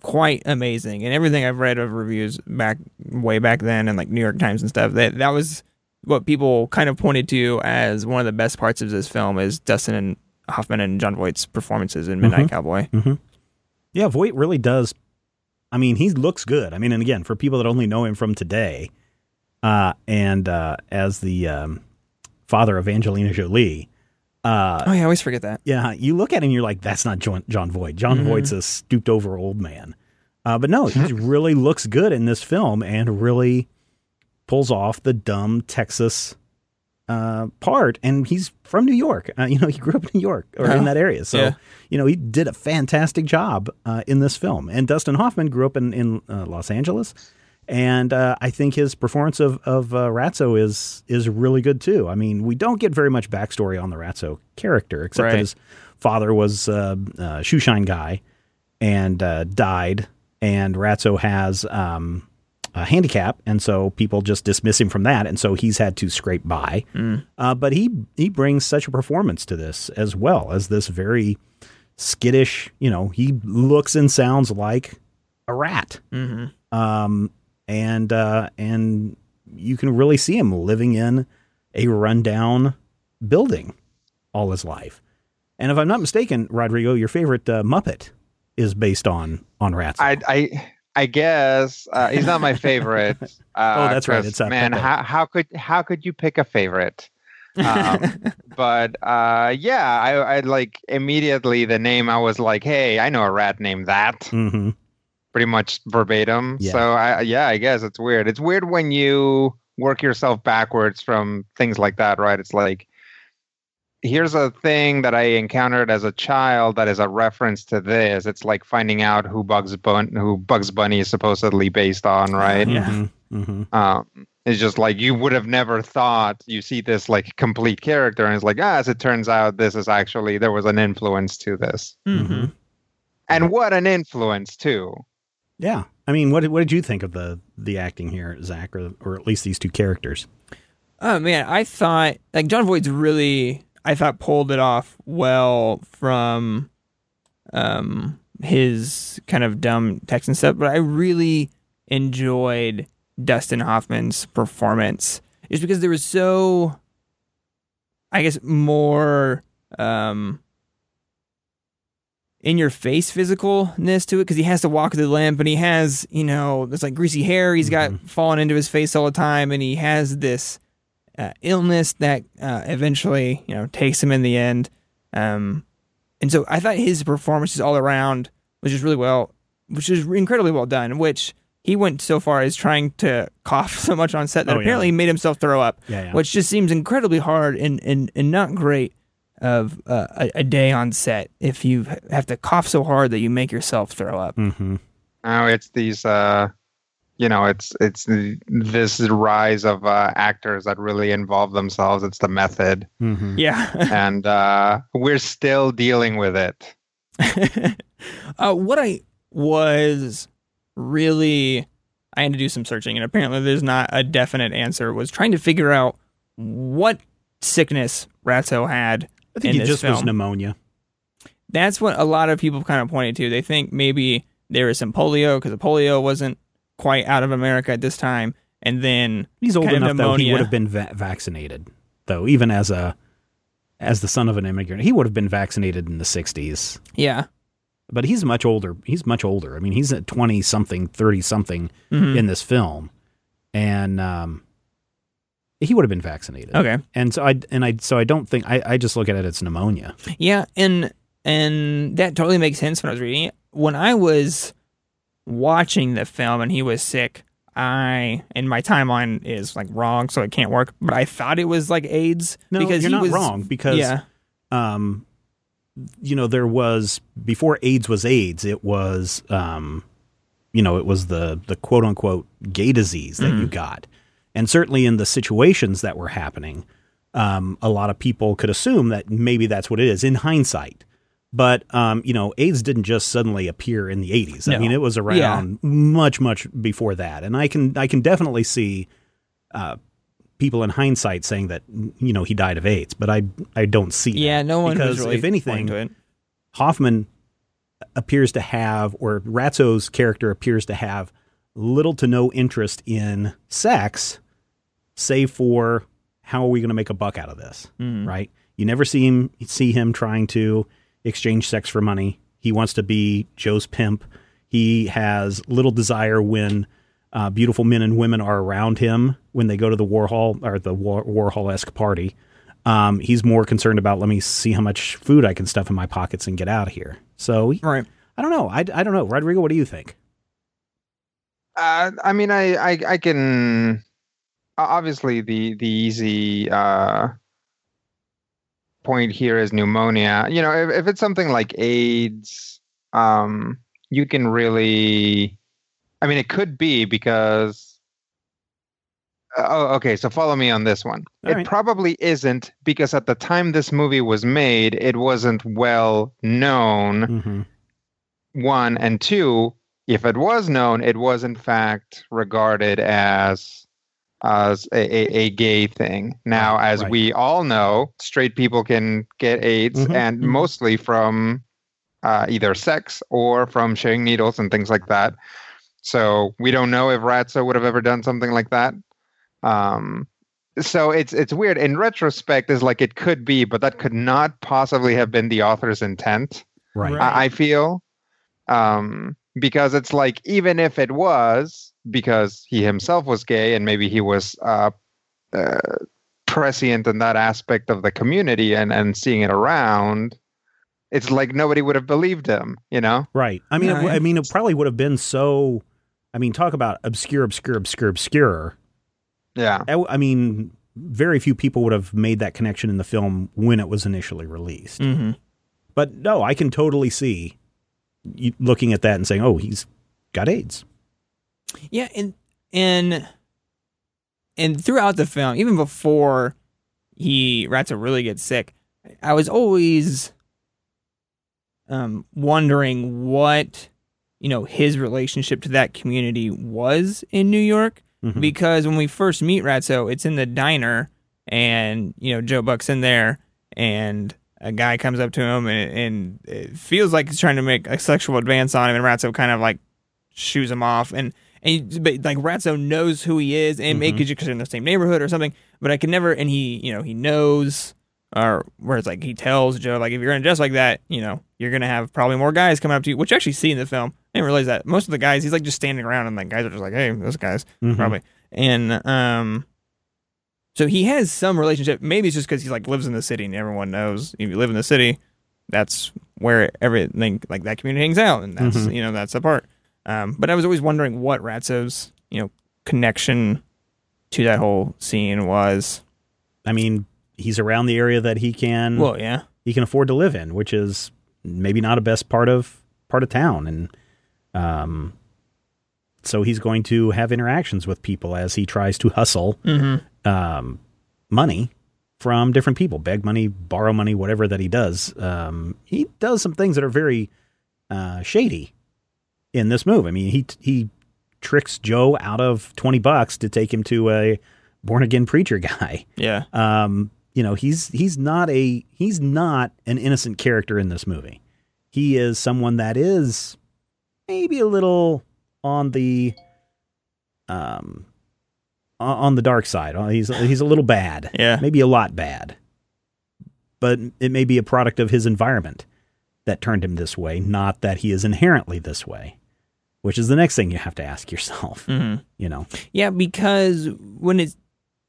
quite amazing, and everything I've read of reviews back way back then, and like New York Times and stuff. That that was what people kind of pointed to as one of the best parts of this film is Dustin and Hoffman and Jon Voight's performances in Midnight Cowboy. Yeah, Voight really does. I mean, he looks good. I mean, and again, for people that only know him from today, uh, and uh, as the um, father of Angelina Jolie, uh, Oh yeah, I always forget that. yeah, you look at him, and you're like, that's not John, Jon Voight. Jon Voight's a stooped over old man. Uh, but no, he really looks good in this film and really pulls off the dumb Texas uh, part. And he's from New York. Uh, you know, he grew up in New York or Oh, in that area. So, yeah. you know, he did a fantastic job uh, in this film. And Dustin Hoffman grew up in, in uh, Los Angeles. And uh, I think his performance of of uh, Ratso is is really good too. I mean, we don't get very much backstory on the Ratso character, except Right. that his father was uh, a shoe shine guy and uh, died, and Ratso has um, a handicap, and so people just dismiss him from that, and so he's had to scrape by. Uh, but he he brings such a performance to this as well as this very skittish. You know, he looks and sounds like a rat. Mm-hmm. Um, and uh, and you can really see him living in a rundown building all his life. And if I'm not mistaken, Rodrigo, your favorite uh, Muppet is based on on rats. I I I guess uh, he's not my favorite. Uh, Oh, that's right. it's, man. How how could how could you pick a favorite? Um, but uh, yeah, I, I like immediately the name. I was like, hey, I know a rat named that. hmm pretty much verbatim. Yeah. So I yeah, I guess it's weird. It's weird when you work yourself backwards from things like that, right? It's like here's a thing that I encountered as a child that is a reference to this. It's like finding out who Bugs Bun who Bugs Bunny is supposedly based on, right? Yeah. hmm Um, it's just like you would have never thought you see this like complete character, and it's like, ah, as it turns out, this is actually there was an influence to this, Mm-hmm. and what an influence too. Yeah. I mean, what did- what did you think of the the acting here, Zach, or or at least these two characters? Oh man, I thought like Jon Voight's really I thought pulled it off well from um his kind of dumb Texan stuff, but I really enjoyed Dustin Hoffman's performance. Just because there was so I guess more um in your face physicalness to it because he has to walk the limp and he has you know there's like greasy hair he's got falling into his face all the time and he has this uh, illness that uh, eventually you know takes him in the end um and so i thought his performances all around was just really well which is incredibly well done which he went so far as trying to cough so much on set that Oh, yeah. apparently he made himself throw up Yeah, yeah. which just seems incredibly hard and and, and not great of uh, a, a day on set if you have to cough so hard that you make yourself throw up. Mm-hmm. Oh, it's these, uh, you know, it's it's this rise of uh, actors that really involve themselves. It's the method, Mm-hmm. Yeah. and uh, we're still dealing with it. uh, what I was really, I had to do some searching, and apparently there's not a definite answer. Was trying to figure out what sickness Ratso had I think in it this just film. was pneumonia. That's what a lot of people kind of pointed to. They think maybe there was some polio because the polio wasn't quite out of America at this time, and then He's old enough though; he would have been va- vaccinated. Though, even as a as the son of an immigrant, he would have been vaccinated in the '60s. yeah, But he's much older. He's much older. I mean, he's at twenty something, thirty something Mhm. in this film, and um, he would have been vaccinated. okay. And so I and I so I don't think I, I just look at it as pneumonia. Yeah, and and that totally makes sense when I was reading it. When I was watching the film and he was sick, I and my timeline is like wrong, so it can't work. But I thought it was like AIDS No, because you're he not was, wrong because yeah, um, you know, there was before AIDS was AIDS, it was, um, you know, it was the the quote unquote gay disease that you got, and certainly in the situations that were happening, um, a lot of people could assume that maybe that's what it is in hindsight. But um, you know, AIDS didn't just suddenly appear in the '80s. I mean, it was around much, much before that, and I can I can definitely see uh, people in hindsight saying that you know he died of AIDS, but I I don't see that. Yeah, no one because really if anything, to it. Hoffman appears to have, or Ratso's character appears to have little to no interest in sex, save for how are we going to make a buck out of this, Mm-hmm. right? You never see him see him trying to exchange sex for money. He wants to be Joe's pimp. He has little desire when uh, beautiful men and women are around him when they go to the Warhol or the War- Warhol esque party. Um, he's more concerned about let me see how much food I can stuff in my pockets and get out of here. So he- Right. I don't know. I, I don't know. Rodrigo, what do you think? Uh, I mean, I, I, I can obviously the the easy uh, point here is pneumonia. You know, if, if it's something like AIDS, um, you can really. I mean, it could be because. Oh, okay. So follow me on this one. All it right. probably isn't because at the time this movie was made, it wasn't well known Mm-hmm. one and two if it was known it was in fact regarded as as a, a, a gay thing now as right. we all know straight people can get aids Mhm, and mhm. mostly from uh, either sex or from sharing needles and things like that so we don't know if ratso would have ever done something like that um, so it's it's weird in retrospect is like it could be but that could not possibly have been the author's intent Right. Right. I, I feel um because it's like even if it was because he himself was gay and maybe he was uh, uh prescient in that aspect of the community and and seeing it around it's like nobody would have believed him you know Right. I mean, No, it, I- I mean, it probably would have been so. I mean, talk about obscure, obscure, obscure, obscure. yeah I, I mean, very few people would have made that connection in the film when it was initially released. Mm-hmm. But no, I can totally see you looking at that and saying, "Oh, he's got AIDS." Yeah, and and and throughout the film, even before he Ratso really gets sick, I was always um wondering what you know his relationship to that community was in New York Mhm. because when we first meet Ratso, it's in the diner and you know Joe Buck's in there and a guy comes up to him and, and it feels like he's trying to make a sexual advance on him and Ratso kind of like shoos him off and and but like Ratso knows who he is and maybe because you're in the same neighborhood or something but I can never and he you know he knows or where it's like he tells Joe like if you're gonna dress like that you know you're gonna have probably more guys come up to you which you actually see in the film. I didn't realize that. Most of the guys he's like just standing around and like guys are just like hey those guy's Mhm. probably. And um so he has some relationship. Maybe it's just because he like lives in the city and everyone knows. If you live in the city that's where everything like that community hangs out and that's Mhm. you know that's the part um but i was always wondering what ratso's you know connection to that whole scene was I mean, he's around the area that he can well yeah he can afford to live in, which is maybe not a best part of part of town, and um, so he's going to have interactions with people as he tries to hustle mm-hmm. um, money from different people, beg money, borrow money, whatever that he does. Um, he does some things that are very uh, shady in this move. I mean, he he tricks Joe out of twenty bucks to take him to a born again preacher guy. yeah Um, you know, he's he's not a he's not an innocent character in this movie. He is someone that is maybe a little on the um on the dark side. Uh, He's he's a little bad. yeah Maybe a lot bad. But it may be a product of his environment that turned him this way, not that he is inherently this way. Which is the next thing you have to ask yourself, mm-hmm. you know. Yeah, because when it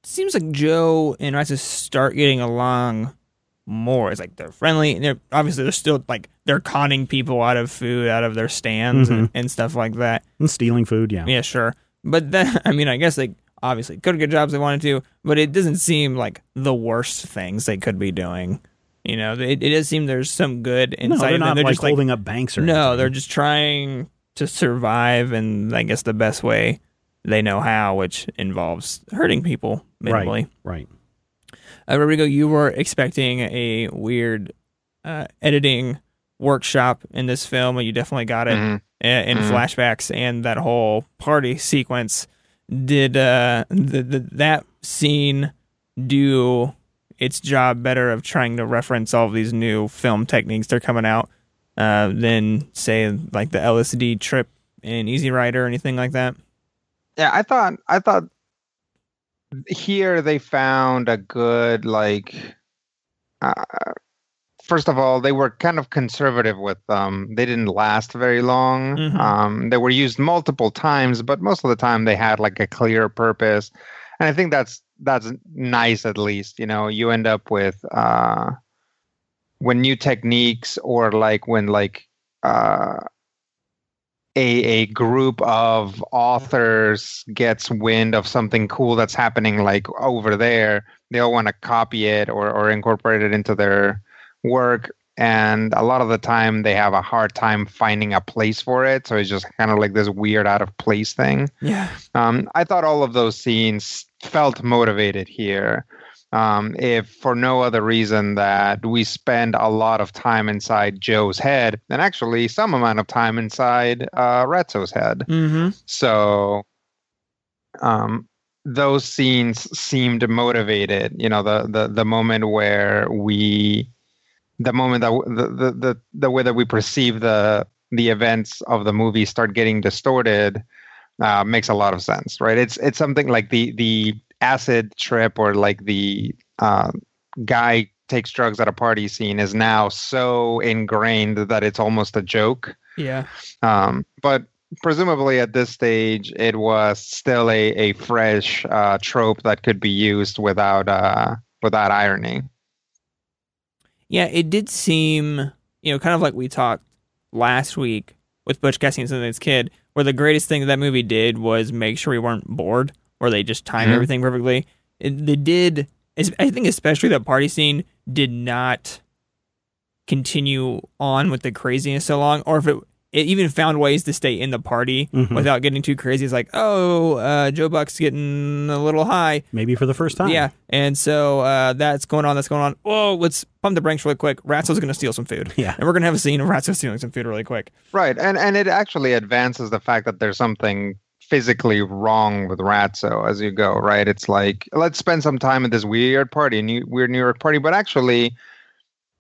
seems like Joe and Ratso start getting along more, it's like they're friendly. And they're obviously they're still like they're conning people out of food, out of their stands and, and stuff like that. And stealing food, yeah. Yeah, sure. But then I mean, I guess they obviously could get jobs they wanted to, but it doesn't seem like the worst things they could be doing You know, it, it does seem there's some good No, inside they're of them. not They're like just like holding up banks or no, anything. they're just trying to survive, and I guess the best way they know how, which involves hurting people minimally. right. Right. Uh, Rodrigo, you were expecting a weird uh, editing workshop in this film, and you definitely got it Mhm. uh, in Mhm. flashbacks and that whole party sequence. Did uh, the, the, that scene do its job better of trying to reference all of these new film techniques that are coming out uh, than, say, like the LSD trip in Easy Rider or anything like that? Yeah, I thought I thought here they found a good like. Uh, first of all, they were kind of conservative with them. They didn't last very long. Mhm. Um, they were used multiple times, but most of the time they had like a clear purpose, and I think that's that's nice. At least you know you end up with uh, when new techniques or like when like uh, a a group of authors gets wind of something cool that's happening like over there they all want to copy it or or incorporate it into their work and a lot of the time they have a hard time finding a place for it so it's just kind of like this weird out of place thing Yeah. um, I thought all of those scenes felt motivated here. Um, if for no other reason that we spend a lot of time inside Joe's head, and actually some amount of time inside uh, Ratso's head. Mm-hmm. So um, those scenes seemed motivated. You know, the the the moment where we, the moment that the the the, the way that we perceive the the events of the movie start getting distorted uh, makes a lot of sense, right? It's it's something like the the acid trip or like the uh, guy takes drugs at a party scene is now so ingrained that it's almost a joke. Yeah. Um, but presumably at this stage, it was still a, a fresh uh, trope that could be used without uh, without irony. Yeah, it did seem, you know, kind of like we talked last week with Butch Cassidy and Sundance Kid, where the greatest thing that movie did was make sure we weren't bored, or they just timed Mhm. everything perfectly. It, they did, I think, especially that party scene did not continue on with the craziness so long, or if it, it even found ways to stay in the party Mhm. without getting too crazy. It's like, oh, uh, Joe Buck's getting a little high. Maybe for the first time. Yeah, and so uh, that's going on. That's going on. Whoa, let's pump the brakes really quick. Ratso's going to steal some food. Yeah. and we're going to have a scene of Ratso stealing some food really quick. Right, and and it actually advances the fact that there's something physically wrong with Ratso as you go. Right, it's like let's spend some time at this weird party, new, weird New York party, but actually,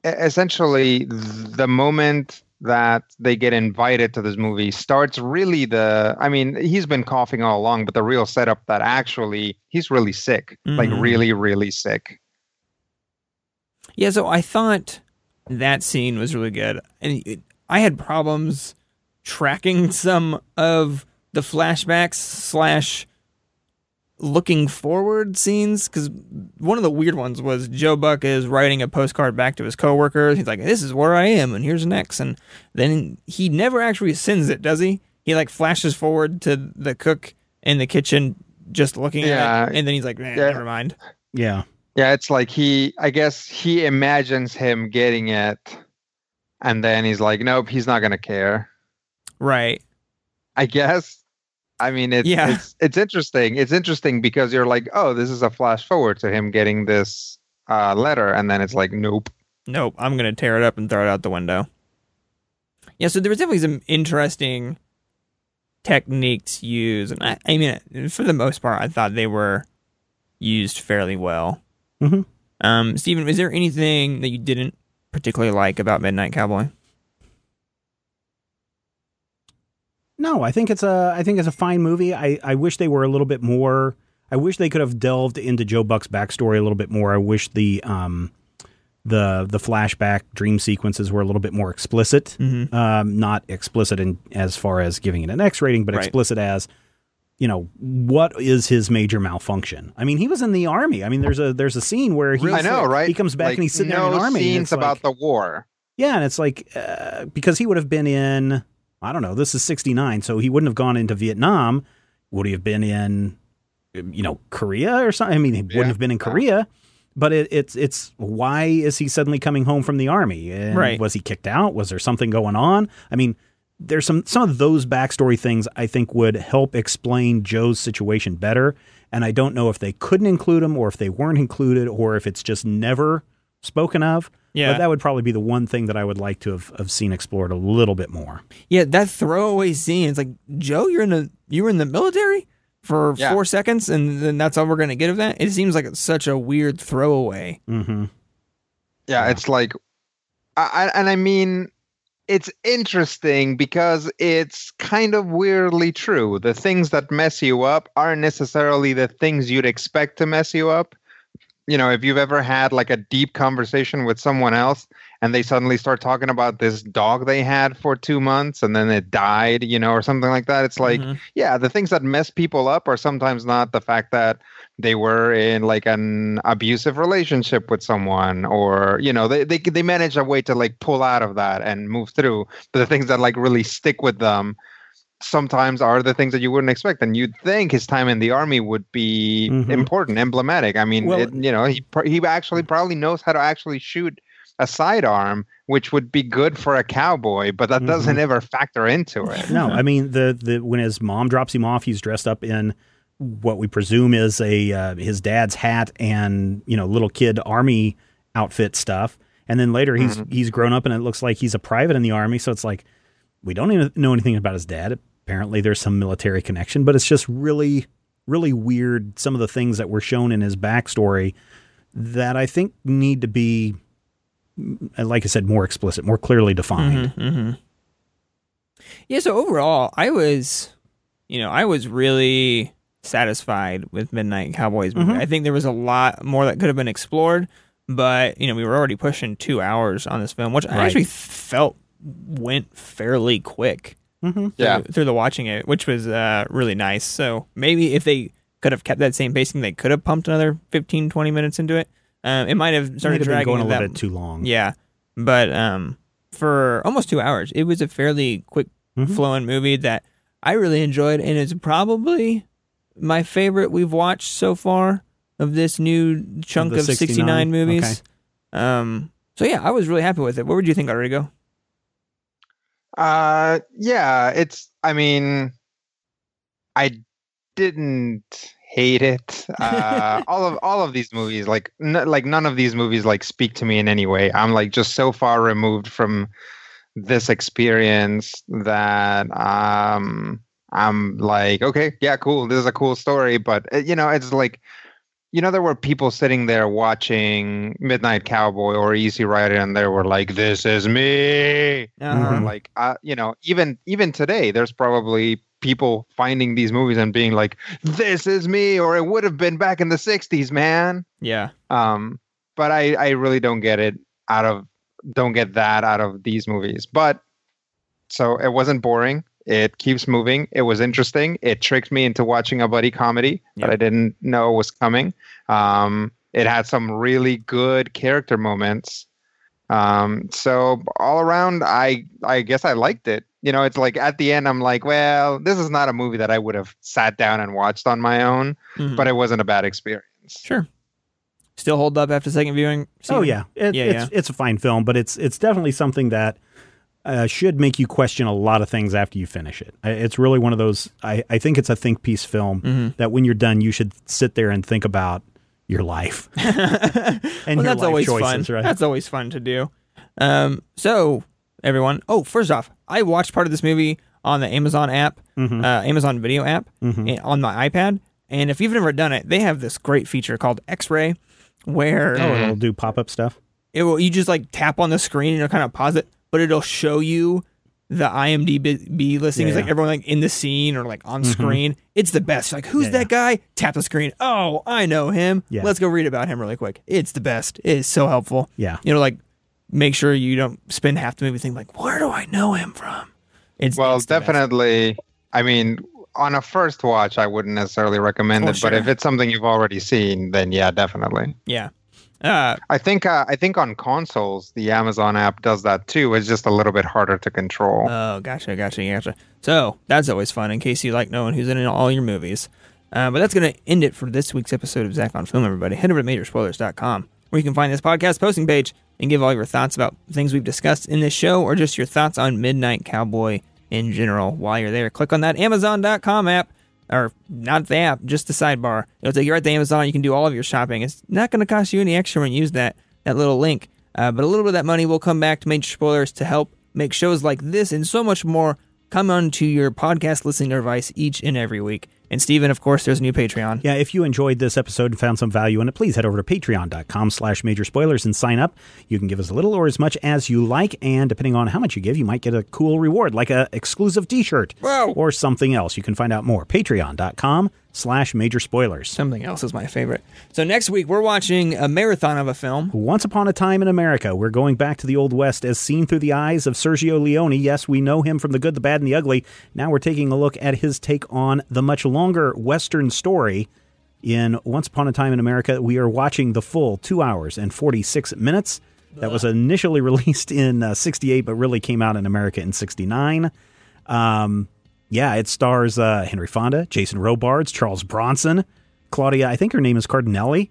essentially, the moment that they get invited to this movie starts really the i mean he's been coughing all along but the real setup that actually he's really sick like Mhm. really really sick Yeah, so I thought that scene was really good, and it, I had problems tracking some of the flashbacks slash looking forward scenes because one of the weird ones was Joe Buck is writing a postcard back to his coworkers. He's like, "This is where I am, and here's an X," and then he never actually sends it, does he? He like flashes forward to the cook in the kitchen, just looking Yeah. at it, and then he's like, eh, Yeah. "Never mind." Yeah. Yeah, it's like he, I guess he imagines him getting it, and then he's like, nope, he's not gonna care. Right. I guess. I mean, it's Yeah. it's it's interesting. It's interesting because you're like, oh, this is a flash forward to him getting this uh, letter, and then it's like, nope. nope, I'm gonna tear it up and throw it out the window. Yeah, so there was definitely some interesting techniques used, and I, I mean, for the most part, I thought they were used fairly well. Mhm. Um, Stephen, is there anything that you didn't particularly like about Midnight Cowboy? No, I think it's a I think it's a fine movie. I, I wish they were a little bit more I wish they could have delved into Joe Buck's backstory a little bit more. I wish the um the the flashback dream sequences were a little bit more explicit. Mm-hmm. Um, not explicit in as far as giving it an X rating, but Right. explicit as you know what is his major malfunction? I mean, he was in the army. I mean, there's a there's a scene where he I know, right? He comes back Like, and he's sitting no there in the army. and scenes it's about like- the war. yeah, and it's like uh, because he would have been in I don't know. This is '69, so he wouldn't have gone into Vietnam. Would he have been in you know Korea or something? I mean, he Yeah. wouldn't have been in Korea. but it, it's it's why is he suddenly coming home from the army? And Right. Was he kicked out? Was there something going on? I mean, there's some some of those backstory things I think would help explain Joe's situation better. And I don't know if they couldn't include him or if they weren't included or if it's just never spoken of. Yeah. But that would probably be the one thing that I would like to have, have seen explored a little bit more. Yeah, that throwaway scene. It's like Joe, you're in the you were in the military for Yeah. four seconds, and then that's all we're gonna get of that. It seems like it's such a weird throwaway. Mm-hmm. Yeah, it's like, I, I- and I mean, it's interesting because it's kind of weirdly true. The things that mess you up aren't necessarily the things you'd expect to mess you up. You know, if you've ever had like a deep conversation with someone else and they suddenly start talking about this dog they had for two months and then it died, you know, or something like that, it's like, Mhm. yeah, the things that mess people up are sometimes not the fact that they were in like an abusive relationship with someone or you know they, they they manage a way to like pull out of that and move through but the things that like really stick with them sometimes are the things that you wouldn't expect and you'd think his time in the army would be Mhm. important emblematic i mean Well- it, you know he he actually probably knows how to actually shoot a sidearm which would be good for a cowboy but that doesn't ever factor into it No, I mean the the when his mom drops him off, he's dressed up in what we presume is a uh, his dad's hat and you know little kid army outfit stuff. And then later he's he's grown up and it looks like he's a private in the army. So it's like we don't even know anything about his dad. Apparently there's some military connection, but it's just really really weird. Some of the things that were shown in his backstory that I think need to be, mm, like I said, more explicit, more clearly defined. Mm-hmm. Yeah, so overall, I was, you know, I was really satisfied with Midnight Cowboys movie. Mhm. I think there was a lot more that could have been explored, but you know, we were already pushing two hours on this film, which I actually felt went fairly quick. Mm-hmm. Yeah. through, through the watching it, which was uh, really nice. So maybe if they could have kept that same pacing, they could have pumped another 15, 20 minutes into it. Um, it might have started Might have dragging going a little bit too long. yeah, but um, for almost two hours, it was a fairly quick Mhm. flowing movie that I really enjoyed, and it's probably my favorite we've watched so far of this new chunk the of, 69? 69 movies. Um, so yeah, I was really happy with it. What would you think, Rodrigo? Uh, yeah, it's. I mean, I didn't hate it. Uh, all of all of these movies, like n- like none of these movies, like speak to me in any way. I'm like just so far removed from this experience that um I'm like, okay, yeah, cool. This is a cool story, but uh, you know, it's like. You know, there were people sitting there watching Midnight Cowboy or Easy Rider, and they were like, "This is me." Uh-huh. like uh, you know even even today there's probably people finding these movies and being like this is me or it would have been back in the 60s man Yeah, um but i i really don't get it out of don't get that out of these movies but so it wasn't boring it keeps moving it was interesting it tricked me into watching a buddy comedy Yeah. that i didn't know was coming um it had some really good character moments um, so all around, I I guess I liked it. You know, it's like at the end, I'm like, well, this is not a movie that I would have sat down and watched on my own, Mhm. but it wasn't a bad experience. sure. Still hold up after second viewing. Oh yeah, it, Yeah, it's yeah. it's a fine film, but it's it's definitely something that uh, should make you question a lot of things after you finish it. It's really one of those. I, I think it's a think piece film Mhm. that when you're done, you should sit there and think about your life and well, your that's life always choices. fun. Right? That's always fun to do. Um, so everyone, oh, first off, I watched part of this movie on the Amazon app, Mhm. uh, Amazon Video app, Mhm. on my iPad. And if you've never done it, they have this great feature called X-ray, where oh, it'll do pop up stuff. it will you just like tap on the screen and it'll kind of pause it, but it'll show you the IMDb listings, Yeah. like everyone like in the scene or like on screen. It's the best. Like, who's Mm-hmm. Yeah, that guy? Tap the screen. Oh, I know him. Yeah. Let's go read about him really quick. It's the best. It is so helpful. Yeah. You know, like make sure you don't spend half the movie thinking like, where do I know him from? It's Well, it's the best. definitely. I mean, on a first watch, I wouldn't necessarily recommend Oh, it, but if it's something you've already seen, then yeah, definitely. Yeah. Uh, I think uh, I think on consoles, the Amazon app does that too. It's just a little bit harder to control. Oh, gotcha, gotcha, gotcha. So that's always fun in case you like knowing who's in all your movies. Uh, but that's going to end it for this week's episode of Zach on Film, everybody. Head over to majorspoilers.com where you can find this podcast posting page and give all your thoughts about things we've discussed in this show or just your thoughts on Midnight Cowboy in general. While you're there, click on that Amazon.com app, or not the app, just the sidebar. It'll take you right to Amazon. You can do all of your shopping. It's not going to cost you any extra when you use that, that little link. Uh, but a little bit of that money will come back to Major Spoilers to help make shows like this and so much more come onto your podcast listening device each and every week. And Steven, of course, there's a new Patreon. Yeah, if you enjoyed this episode and found some value in it, please head over to patreon.com slash major spoilers and sign up. You can give us a little or as much as you like, and depending on how much you give, you might get a cool reward, like a exclusive t-shirt Wow. or something else. You can find out more. Patreon.com slash major spoilers. Something else is my favorite. So next week, we're watching a marathon of a film. Once upon a time in America, we're going back to the Old West as seen through the eyes of Sergio Leone. Yes, we know him from The Good, the Bad, and the Ugly. Now we're taking a look at his take on the much longer Western story. In Once Upon a Time in America, we are watching the full two hours and 46 minutes. That was initially released in uh, 68, but really came out in America in 69. Um, yeah, it stars uh, Henry Fonda, Jason Robards, Charles Bronson, Claudia. I think her name is Cardinelli.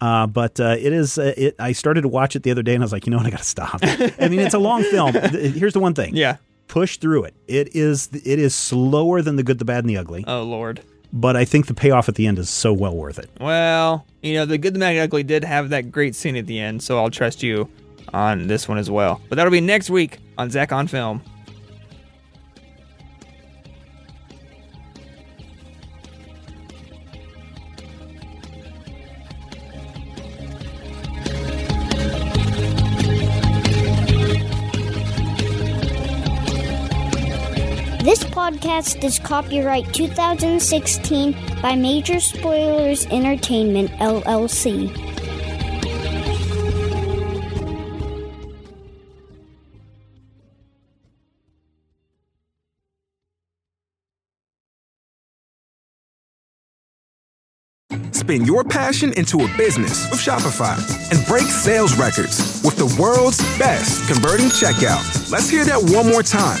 Uh, but uh, it is. Uh, it. I started to watch it the other day, and I was like, you know what? I got to stop. I mean, it's a long film. Here's the one thing. Yeah. Push through it. It is. It is slower than the good, the bad, and the ugly. Oh Lord. But I think the payoff at the end is so well worth it. Well, you know, the Good, the Bad, and the Ugly did have that great scene at the end, so I'll trust you on this one as well. But that'll be next week on Zach on Film. Podcast is copyright 2016 by Major Spoilers Entertainment, LLC. Spin your passion into a business with Shopify and break sales records with the world's best converting checkout. Let's hear that one more time.